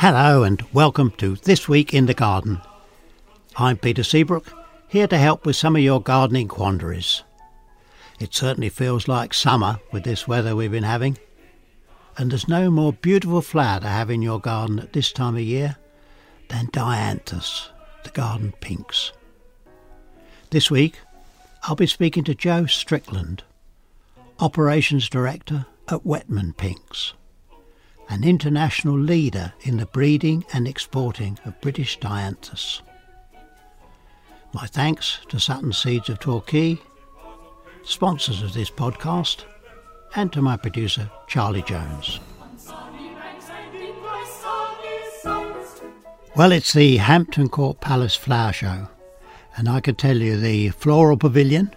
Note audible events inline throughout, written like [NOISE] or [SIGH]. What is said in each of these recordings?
Hello and welcome to This Week in the Garden. I'm Peter Seabrook, here to help with some of your gardening quandaries. It certainly feels like summer with this weather we've been having, and there's no more beautiful flower to have in your garden at this time of year than dianthus, the garden pinks. This week, I'll be speaking to Joe Strickland, Operations Director at Whetman Pinks, an international leader in the breeding and exporting of British dianthus. My thanks to Sutton Seeds of Torquay, sponsors of this podcast, and to my producer, Charlie Jones. Well, it's the Hampton Court Palace Flower Show, and I can tell you the floral pavilion,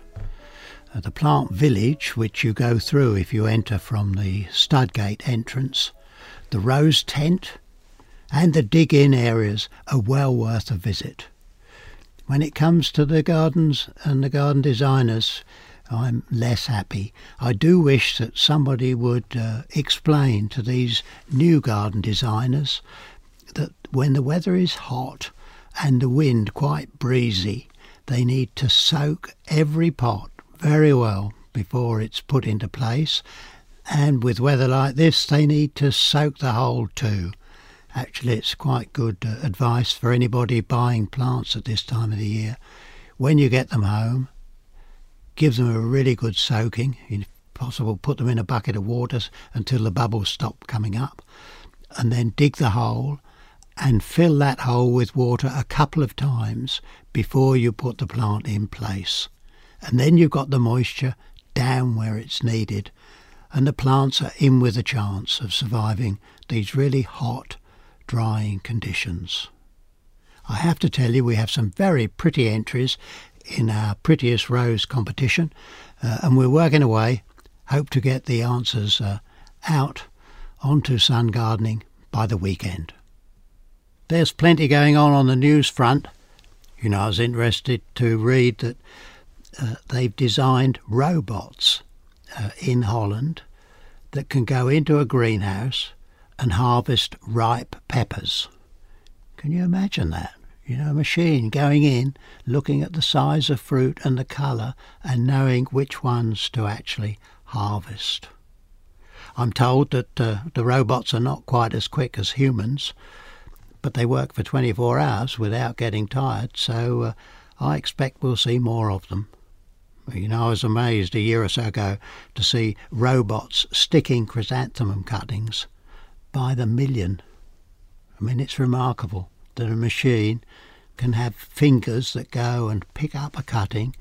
uh, the plant village, which you go through if you enter from the Studgate entrance, the rose tent, and the dig in areas are well worth a visit. When it comes to the gardens and the garden designers, I'm less happy. I do wish that somebody would uh, explain to these new garden designers that when the weather is hot and the wind quite breezy, they need to soak every pot very well before it's put into place. And with weather like this, they need to soak the whole too. Actually, it's quite good uh, advice for anybody buying plants at this time of the year. When you get them home, give them a really good soaking. If possible, put them in a bucket of water until the bubbles stop coming up, and then dig the hole and fill that hole with water a couple of times before you put the plant in place. And then you've got the moisture down where it's needed, and the plants are in with a chance of surviving these really hot drying conditions. I have to tell you, we have some very pretty entries in our Prettiest Rose competition, uh, and we're working away. Hope to get the answers uh, out onto sun gardening by the weekend. There's plenty going on on the news front. You know, I was interested to read that uh, they've designed robots uh, in Holland that can go into a greenhouse and harvest ripe peppers. Can you imagine that? You know, a machine going in, looking at the size of fruit and the colour, and knowing which ones to actually harvest. I'm told that uh, the robots are not quite as quick as humans, but they work for 24 hours without getting tired, so uh, I expect we'll see more of them. You know, I was amazed a year or so ago to see robots sticking chrysanthemum cuttings by the million. I mean, it's remarkable that a machine can have fingers that go and pick up a cutting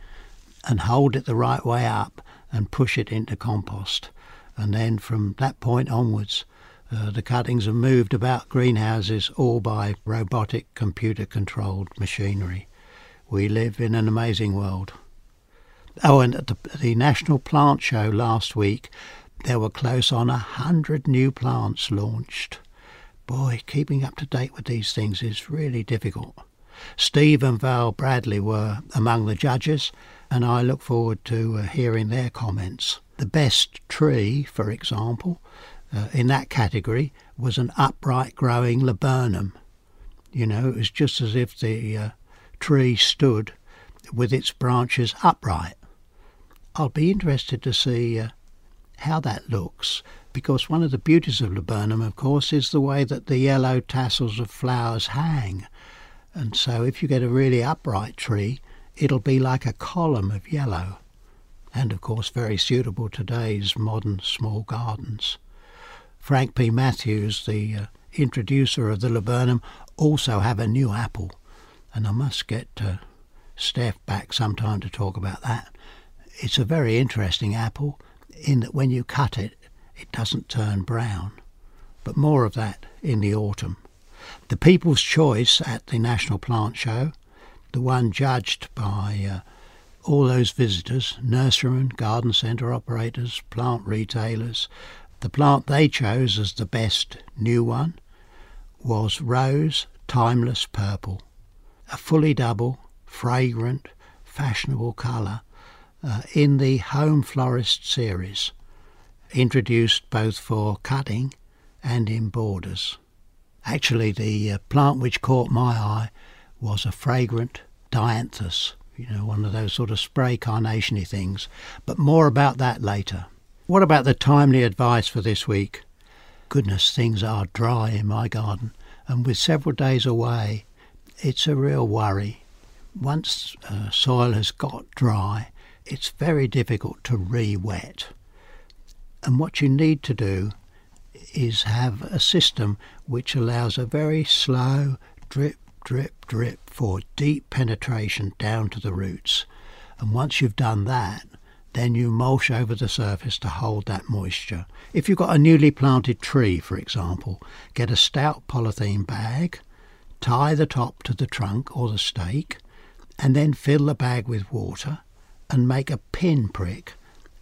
and hold it the right way up and push it into compost. And then from that point onwards, uh, the cuttings are moved about greenhouses all by robotic computer controlled machinery. We live in an amazing world. Oh, and at the, the National Plant Show last week, there were close on a hundred new plants launched. Boy, keeping up to date with these things is really difficult. Steve and Val Bradley were among the judges, and I look forward to uh, hearing their comments. The best tree, for example, uh, in that category was an upright growing laburnum. You know, it was just as if the uh, tree stood with its branches upright. I'll be interested to see uh, how that looks, because one of the beauties of laburnum, of course, is the way that the yellow tassels of flowers hang. And so if you get a really upright tree, it'll be like a column of yellow. And of course, very suitable to today's modern small gardens. Frank P. Matthews, the uh, introducer of the laburnum, also have a new apple, and I must get uh, Steph back sometime to talk about that. It's a very interesting apple in that when you cut it, it doesn't turn brown. But more of that in the autumn. The People's Choice at the National Plant Show, the one judged by uh, all those visitors, nurserymen, garden centre operators, plant retailers, the plant they chose as the best new one was Rose Timeless Purple, a fully double, fragrant, fashionable colour uh, in the Home Florist series, introduced both for cutting and in borders. Actually, the uh, plant which caught my eye was a fragrant dianthus, you know, one of those sort of spray carnationy things, but more about that later. What about the timely advice for this week? Goodness, things are dry in my garden, and with several days away, it's a real worry. Once uh, soil has got dry, it's very difficult to re-wet. And what you need to do is have a system which allows a very slow drip, drip, drip for deep penetration down to the roots. And once you've done that, then you mulch over the surface to hold that moisture. If you've got a newly planted tree, for example, get a stout polythene bag, tie the top to the trunk or the stake, and then fill the bag with water and make a pin prick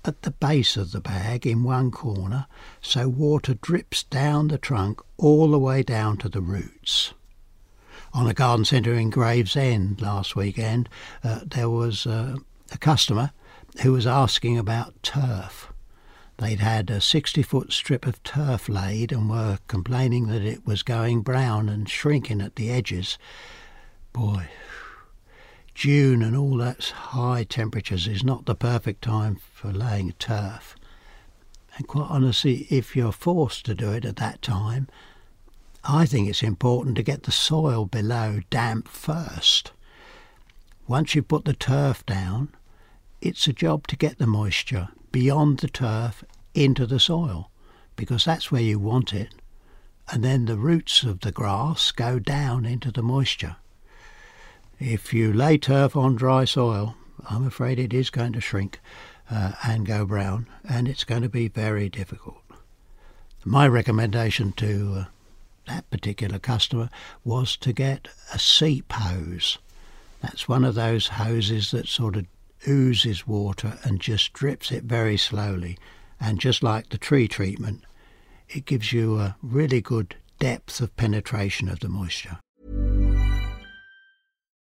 at the base of the bag in one corner so water drips down the trunk all the way down to the roots. On a garden centre in Gravesend last weekend, uh, there was uh, a customer who was asking about turf. They'd had a 60 foot strip of turf laid and were complaining that it was going brown and shrinking at the edges. Boy, June and all that high temperatures is not the perfect time for laying turf. And quite honestly, if you're forced to do it at that time, I think it's important to get the soil below damp first. Once you've put the turf down, it's a job to get the moisture beyond the turf into the soil because that's where you want it. And then the roots of the grass go down into the moisture. If you lay turf on dry soil, I'm afraid it is going to shrink uh, and go brown, and it's going to be very difficult. My recommendation to uh, that particular customer was to get a seep hose. That's one of those hoses that sort of oozes water and just drips it very slowly. And just like the tree treatment, it gives you a really good depth of penetration of the moisture.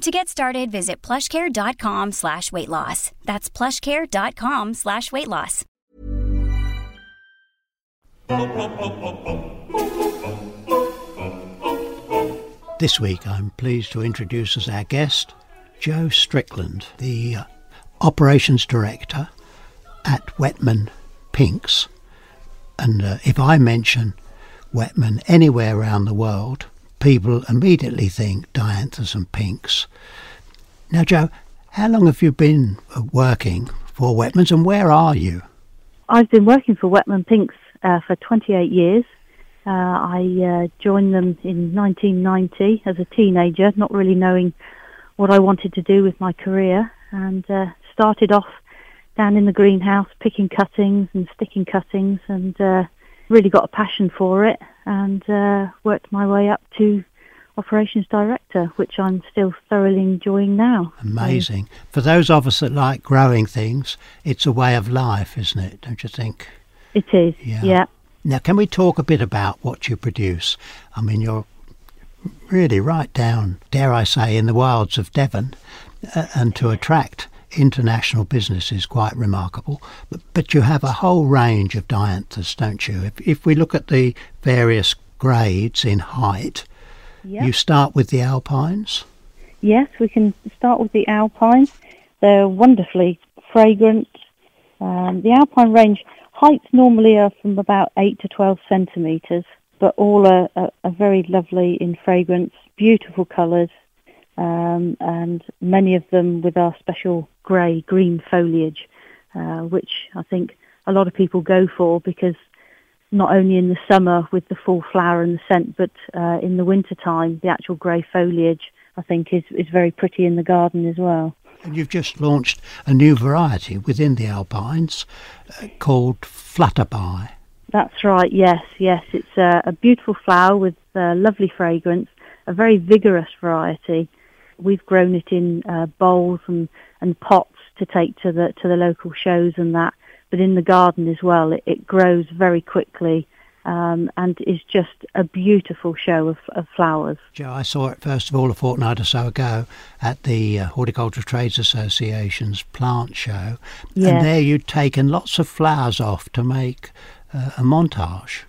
To get started, visit plushcare.com slash weight loss. That's plushcare.com slash weight loss. This week, I'm pleased to introduce as our guest Joe Strickland, the uh, Operations Director at Whetman pinks. And uh, if I mention Whetman anywhere around the world, people immediately think dianthus and pinks. Now, Joe, how long have you been uh, working for Whetmans and where are you? I've been working for Whetman Pinks uh, for 28 years. Uh, I uh, joined them in 1990 as a teenager, not really knowing what I wanted to do with my career, and uh, started off down in the greenhouse picking cuttings and sticking cuttings and uh, really got a passion for it and uh, worked my way up to operations director, which I'm still thoroughly enjoying now. Amazing. For those of us that like growing things, it's a way of life, isn't it? Don't you think? It is. Yeah. yeah. Now, can we talk a bit about what you produce? I mean, you're really right down, dare I say, in the wilds of Devon, uh, and to attract international business is quite remarkable. But, but you have a whole range of dianthus, don't you? If, if we look at the various grades in height, Yeah. you start with the alpines. Yes, we can start with the alpines. They're wonderfully fragrant. Um, the alpine range heights normally are from about 8 to 12 centimetres, but all are, are, are very lovely in fragrance, beautiful colours, um, and many of them with our special grey green foliage, uh, which I think a lot of people go for because not only in the summer with the full flower and the scent, but uh, in the winter time, the actual grey foliage I think is, is very pretty in the garden as well. And you've just launched a new variety within the alpines uh, called Flutterby. That's right. Yes, yes. It's a, a beautiful flower with uh, lovely fragrance, a very vigorous variety. We've grown it in uh, bowls and, and pots to take to the to the local shows and that. But in the garden as well, it, it grows very quickly um, and is just a beautiful show of, of flowers. Joe, I saw it first of all a fortnight or so ago at the uh, Horticultural Trades Association's plant show. Yeah. And there you'd taken lots of flowers off to make uh, a montage.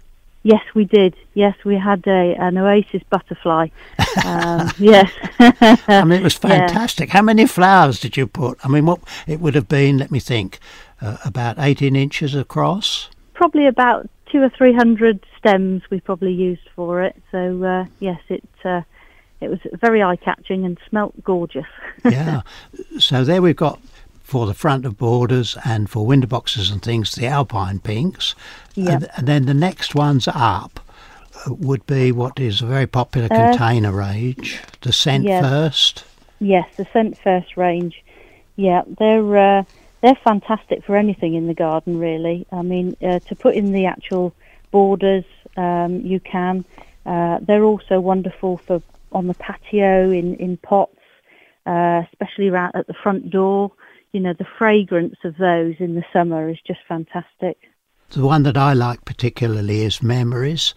Yes, we did. Yes, we had a an oasis butterfly. [LAUGHS] Um, yes. I mean, it was [LAUGHS] Yeah. fantastic. How many flowers did you put? I mean, what it would have been, let me think, uh, about 18 inches across? probably about two or three hundred stems we probably used for it. So uh, yes, it uh, it was very eye catching and smelt gorgeous. [LAUGHS] yeah. So there we've got for the front of borders and for window boxes and things, the alpine pinks. And, and then the next ones up uh, would be what is a very popular Uh, container range, the scent yes. first. yes, the scent first range. Yeah, they're uh, they're fantastic for anything in the garden. Really, I mean, uh, to put in the actual borders, um, you can. Uh, they're also wonderful for on the patio in in pots, uh, especially around at the front door. You know, the fragrance of those in the summer is just fantastic. The one that I like particularly is Memories.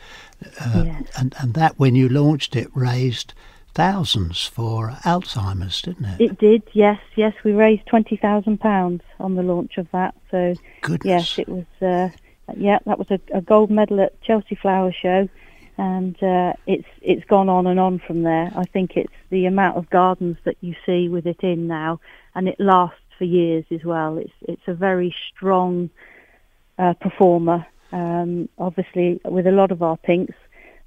Uh, Yes. and, and that, when you launched it, raised thousands for Alzheimer's, didn't it? It did, yes, yes. We raised twenty thousand pounds on the launch of that. So Goodness. yes, it was. Uh, yeah, that was a, a gold medal at Chelsea Flower Show, and uh, it's it's gone on and on from there. I think it's the amount of gardens that you see with it in now, and it lasts for years as well. It's it's a very strong uh, performer. Um, obviously, with a lot of our pinks,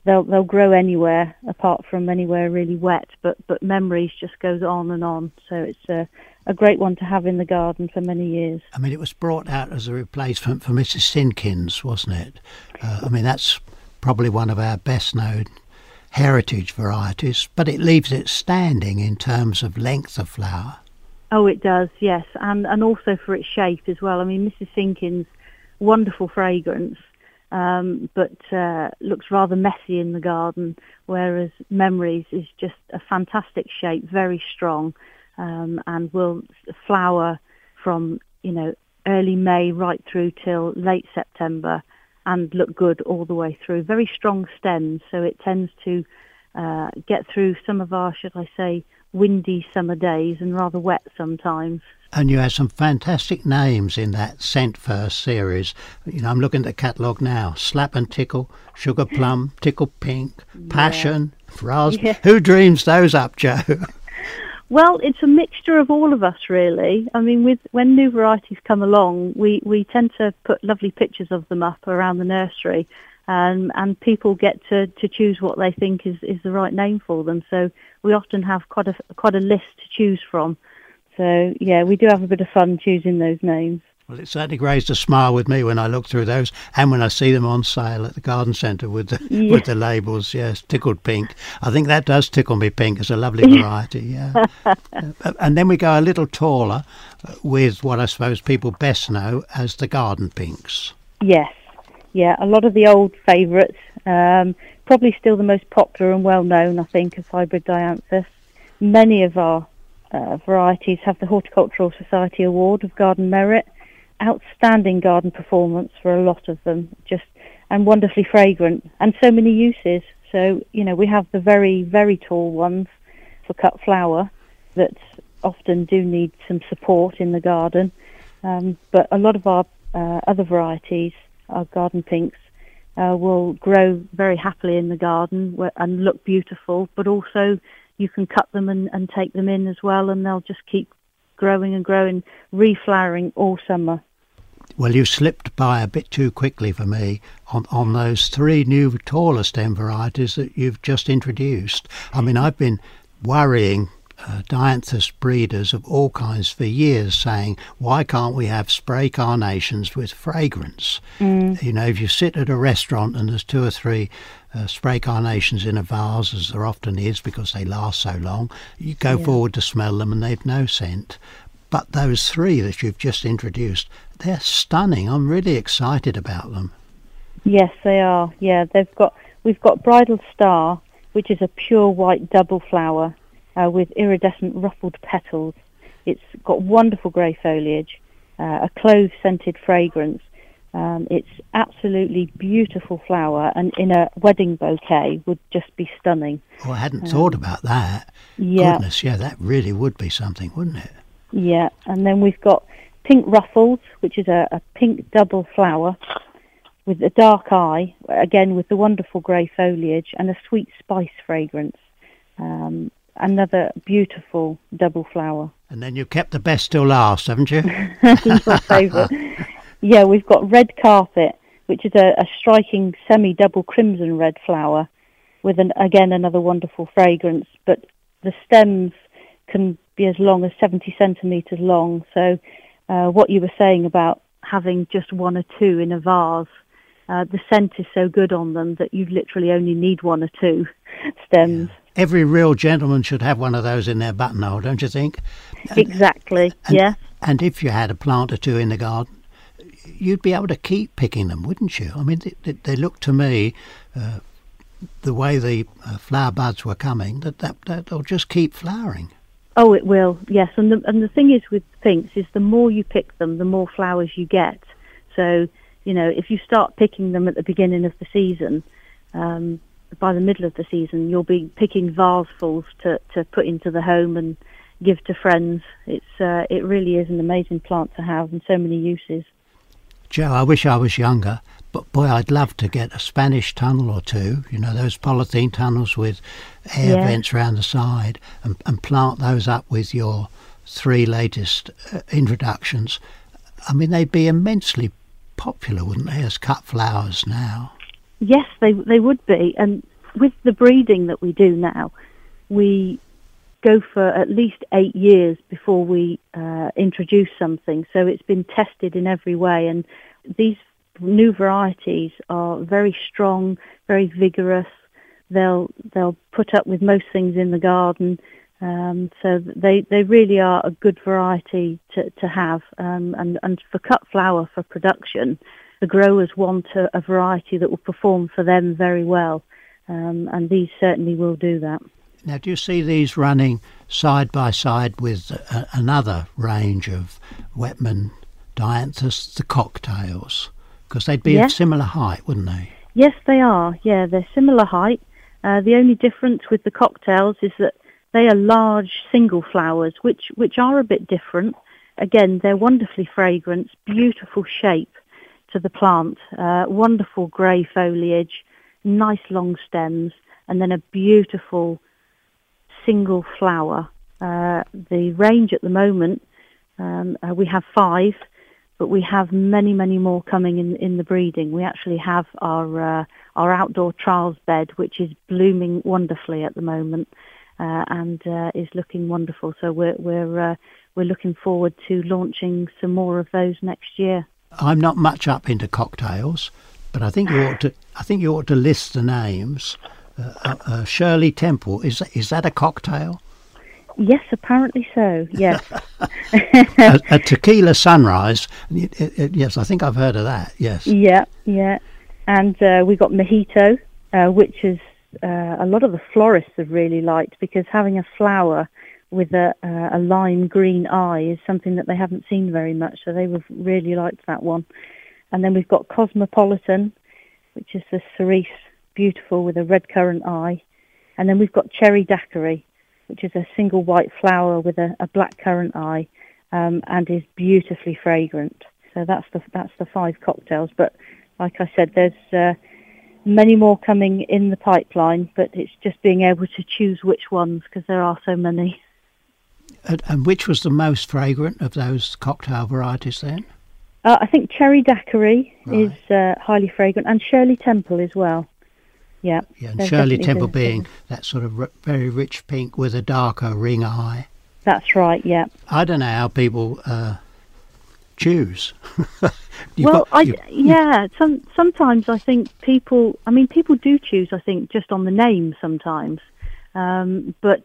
they'll they'll grow anywhere apart from anywhere really wet. But but memories just goes on and on. So it's a a great one to have in the garden for many years. I mean, it was brought out as a replacement for Mrs. Sinkins, wasn't it? Uh, I mean, that's probably one of our best known heritage varieties, but it leaves it standing in terms of length of flower. Oh, it does, yes, and and also for its shape as well. I mean, Mrs. Sinkins, wonderful fragrance, um, but uh, looks rather messy in the garden, whereas Memories is just a fantastic shape, very strong, um, and will flower from you know early May right through till late September, and look good all the way through. Very strong stems, so it tends to uh, get through some of our, should I say, windy summer days and rather wet sometimes. And you had some fantastic names in that Scent First series. You know, I'm looking at the catalogue now. Slap and Tickle, Sugar Plum, Tickle Pink, [LAUGHS] Passion, Raspberry. Yeah. Who dreams those up, Joe? [LAUGHS] Well, it's a mixture of all of us, really. I mean, with when new varieties come along, we, we tend to put lovely pictures of them up around the nursery, um, and people get to, to choose what they think is, is the right name for them. So we often have quite a quite a list to choose from. So yeah, we do have a bit of fun choosing those names. Well, it certainly raised a smile with me when I look through those, and when I see them on sale at the garden centre with the Yeah. [LAUGHS] with the labels. Yes, tickled pink. I think that does tickle me pink. It's a lovely [LAUGHS] variety. Yeah, Uh, and then we go a little taller uh, with what I suppose people best know as the garden pinks. Yes, yeah, a lot of the old favourites. Um, probably still the most popular and well known, I think, of hybrid dianthus. Many of our uh, varieties have the Horticultural Society Award of Garden Merit, outstanding garden performance for a lot of them. Just and wonderfully fragrant, and so many uses. So you know, we have the very very tall ones for cut flower that often do need some support in the garden. Um, but a lot of our uh, other varieties, our garden pinks, uh, will grow very happily in the garden and look beautiful, but also you can cut them and, and take them in as well, and they'll just keep growing and growing, reflowering all summer. Well, you slipped by a bit too quickly for me on, on those three new taller stem varieties that you've just introduced. I mean, I've been worrying uh, dianthus breeders of all kinds for years saying, why can't we have spray carnations with fragrance? Mm. You know, if you sit at a restaurant and there's two or three uh, spray carnations in a vase, as there often is because they last so long, you go yeah. forward to smell them and they've no scent. But those three that you've just introduced, they're stunning. I'm really excited about them. Yes, they are. Yeah, they've got. We've got Bridal Star, which is a pure white double flower uh, with iridescent ruffled petals. It's got wonderful grey foliage, uh, a clove scented fragrance. Um, it's absolutely beautiful flower, and in a wedding bouquet would just be stunning. Oh, I hadn't um, thought about that. Yeah. Goodness, yeah, that really would be something, wouldn't it? Yeah, and then we've got pink ruffles, which is a, a pink double flower with a dark eye, again with the wonderful grey foliage and a sweet spice fragrance. Um, another beautiful double flower. And then you kept the best till last, haven't you? [LAUGHS] Your favourite. yeah, we've got red carpet, which is a, a striking semi-double crimson red flower, with an again another wonderful fragrance. But the stems can be as long as 70 centimetres long. So, uh, what you were saying about having just one or two in a vase, uh, the scent is so good on them that you literally only need one or two [LAUGHS] stems. Yeah every real gentleman should have one of those in their buttonhole, don't you think? Exactly. And, yeah. And if you had a plant or two in the garden, you'd be able to keep picking them, wouldn't you? I mean, they, they look to me, uh, the way the uh, flower buds were coming, that, that, that they'll just keep flowering. Oh, it will. Yes, and the and the thing is with pinks is the more you pick them, the more flowers you get. So you know, if you start picking them at the beginning of the season, um, by the middle of the season, you'll be picking vasefuls to, to put into the home and give to friends. It's uh, it really is an amazing plant to have and so many uses. Joe, I wish I was younger, but boy, I'd love to get a Spanish tunnel or two. You know those polythene tunnels with air yeah. vents around the side, and, and plant those up with your three latest uh, introductions. I mean, they'd be immensely popular, wouldn't they, as cut flowers now? Yes, they they would be, and with the breeding that we do now, we go for at least eight years before we uh, introduce something. So it's been tested in every way, and these new varieties are very strong, very vigorous. They'll they'll put up with most things in the garden. Um, so they, they really are a good variety to, to have. Um, and, and for cut flower for production, the growers want a, a variety that will perform for them very well, um, and these certainly will do that. Now, do you see these running side by side with a, another range of Whetman dianthus, the cocktails? Because they'd be of similar height, wouldn't they? Yes, they are. Yeah, they're similar height. Uh, the only difference with the cocktails is that they are large single flowers, which, which are a bit different. Again, they're wonderfully fragrant, beautiful shape, to the plant. Uh, wonderful grey foliage, nice long stems, and then a beautiful single flower. Uh, the range at the moment, um, uh, we have five, but we have many, many more coming in, in the breeding. We actually have our uh, our outdoor trials bed, which is blooming wonderfully at the moment, uh, and uh, is looking wonderful. So we're we're we're looking forward to launching some more of those next year. I'm not much up into cocktails, but I think you ought to. I think you ought to list the names. Uh, uh, uh Shirley Temple is is that a cocktail? Yes, apparently so. Yes. [LAUGHS] [LAUGHS] a, a, tequila sunrise. It, it, it, yes, I think I've heard of that. Yes. Yeah, yeah. And uh, we got mojito, uh, which is uh, a lot of the florists have really liked because having a flower with a, uh, a lime green eye is something that they haven't seen very much, so they would really liked that one. And then we've got Cosmopolitan, which is the cerise, beautiful with a red currant eye. And then we've got Cherry Daiquiri, which is a single white flower with a, a black currant eye um, and is beautifully fragrant. So that's the that's the five cocktails. But like I said, there's uh, many more coming in the pipeline, but it's just being able to choose which ones because there are so many. [LAUGHS] And, and, which was the most fragrant of those cocktail varieties then? Uh, I think Cherry Daiquiri right. is uh, highly fragrant and Shirley Temple as well. Yeah. Yeah, and Shirley Temple being that sort of r- very rich pink with a darker ring eye. That's right, yeah. I don't know how people uh, choose. [LAUGHS] well, got, I, yeah, some, sometimes I think people, I mean, people do choose, I think, just on the name sometimes. Um, but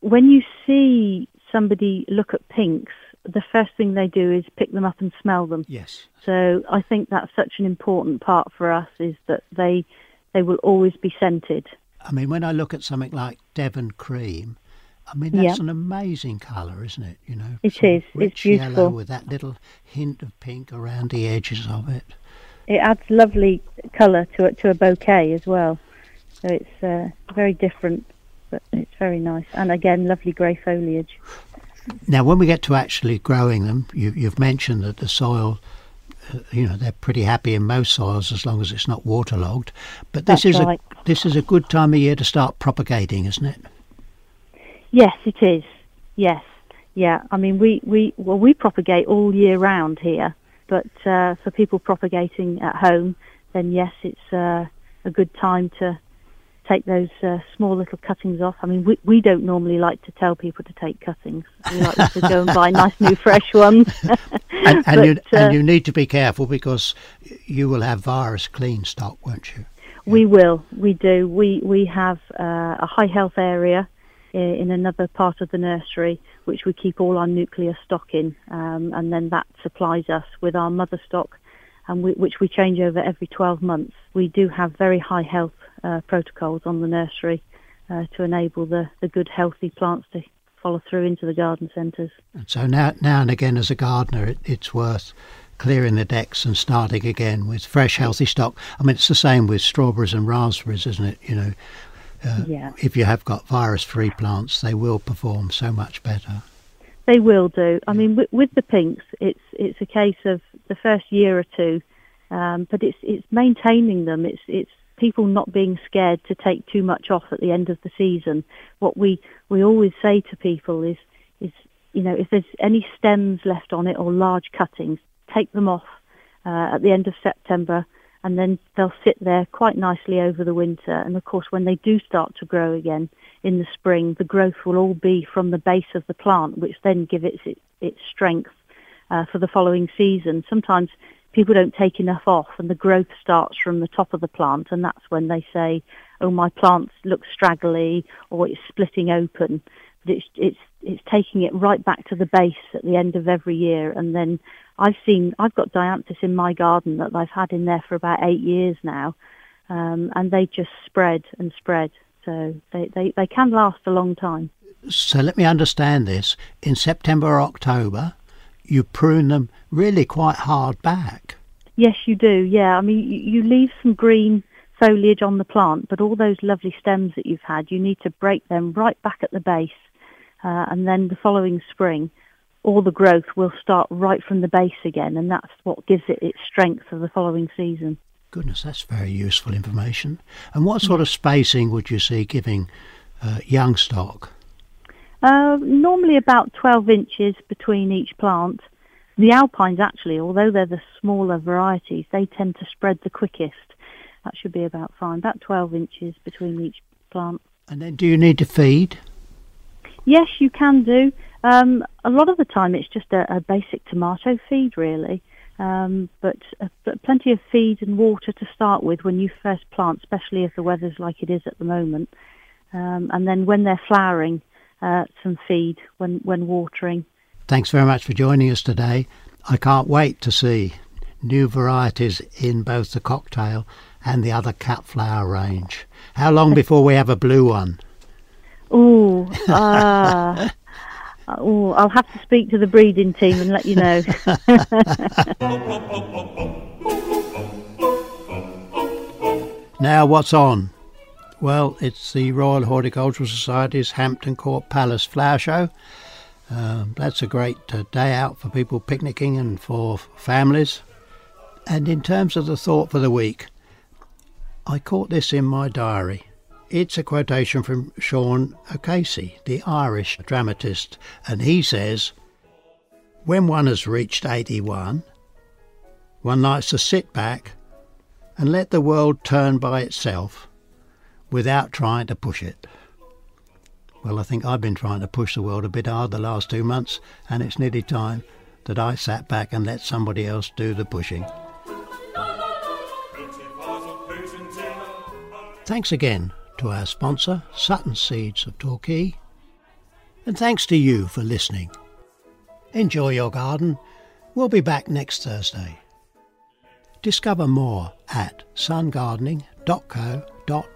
when you see somebody look at pinks, the first thing they do is pick them up and smell them. Yes. So I think that's such an important part for us is that they they will always be scented. I mean, when I look at something like Devon Cream, I mean, that's an amazing colour, isn't it? You know, it is. Rich it's beautiful yellow with that little hint of pink around the edges of it. It adds lovely colour to it to a bouquet as well. So it's uh, very different, but it's very nice. And again, lovely grey foliage. Now, when we get to actually growing them, you, you've mentioned that the soil you know they're pretty happy in most soils as long as it's not waterlogged. But this That's is right. a this is a good time of year to start propagating, isn't it? Yes, it is. Yes, yeah. I mean, we we well we propagate all year round here, but uh, for people propagating at home, then yes, it's uh, a good time to take those uh, small little cuttings off. I mean, we, we don't normally like to tell people to take cuttings. We like to go and buy nice new fresh ones. [LAUGHS] and, and, but, you, uh, and you need to be careful because you will have virus clean stock, won't you? We yeah. will. We do. We we have uh, a high health area in another part of the nursery, which we keep all our nuclear stock in, um, and then that supplies us with our mother stock, and we, which we change over every 12 months. We do have very high health uh, protocols on the nursery uh, to enable the, the good healthy plants to follow through into the garden centres. And so now, now and again, as a gardener, it, it's worth clearing the decks and starting again with fresh, healthy stock. I mean, it's the same with strawberries and raspberries, isn't it? You know, uh, yeah. if you have got virus-free plants, they will perform so much better. They will do. I mean, with, with the pinks, it's it's a case of the first year or two, um, but it's it's maintaining them. It's it's people not being scared to take too much off at the end of the season. What we, we always say to people is, is, you know, if there's any stems left on it or large cuttings, take them off uh, at the end of September and then they'll sit there quite nicely over the winter. And of course, when they do start to grow again in the spring, the growth will all be from the base of the plant, which then gives it its, its strength uh, for the following season. Sometimes people don't take enough off and the growth starts from the top of the plant and that's when they say, oh, my plant looks straggly or it's splitting open. But it's, it's, it's taking it right back to the base at the end of every year. And then I've seen, I've got dianthus in my garden that I've had in there for about eight years now. Um, and they just spread and spread. So they, they, they can last a long time. So let me understand this. In September or October, you prune them really quite hard back. Yes, you do. Yeah, I mean, you, leave some green foliage on the plant, but all those lovely stems that you've had, you need to break them right back at the base, uh, and then the following spring, all the growth will start right from the base again, and that's what gives it its strength for the following season. Goodness, that's very useful information. And what sort of spacing would you see giving uh, young stock? Uh, normally about 12 inches between each plant. The alpines actually, although they're the smaller varieties, they tend to spread the quickest. That should be about fine, about 12 inches between each plant. And then do you need to feed? Yes, you can do. Um, a lot of the time it's just a, a basic tomato feed really. Um, but, uh, but plenty of feed and water to start with when you first plant, especially if the weather's like it is at the moment. Um, and then when they're flowering, uh, some feed when, when watering. Thanks very much for joining us today. I can't wait to see new varieties in both the cocktail and the other cat flower range. How long [LAUGHS] before we have a blue one? Oh, [LAUGHS] uh, oh, I'll have to speak to the breeding team and let you know. [LAUGHS] now, what's on? Well, it's the Royal Horticultural Society's Hampton Court Palace Flower Show. Um, that's a great uh, day out for people picnicking and for families. And in terms of the thought for the week, I caught this in my diary. It's a quotation from Sean O'Casey, the Irish dramatist, and he says, When one has reached 81, one likes to sit back and let the world turn by itself without trying to push it. Well, I think I've been trying to push the world a bit hard the last two months, and it's nearly time that I sat back and let somebody else do the pushing. Thanks again to our sponsor, Sutton Seeds of Torquay, and thanks to you for listening. Enjoy your garden. We'll be back next Thursday. Discover more at sungardening.co.uk.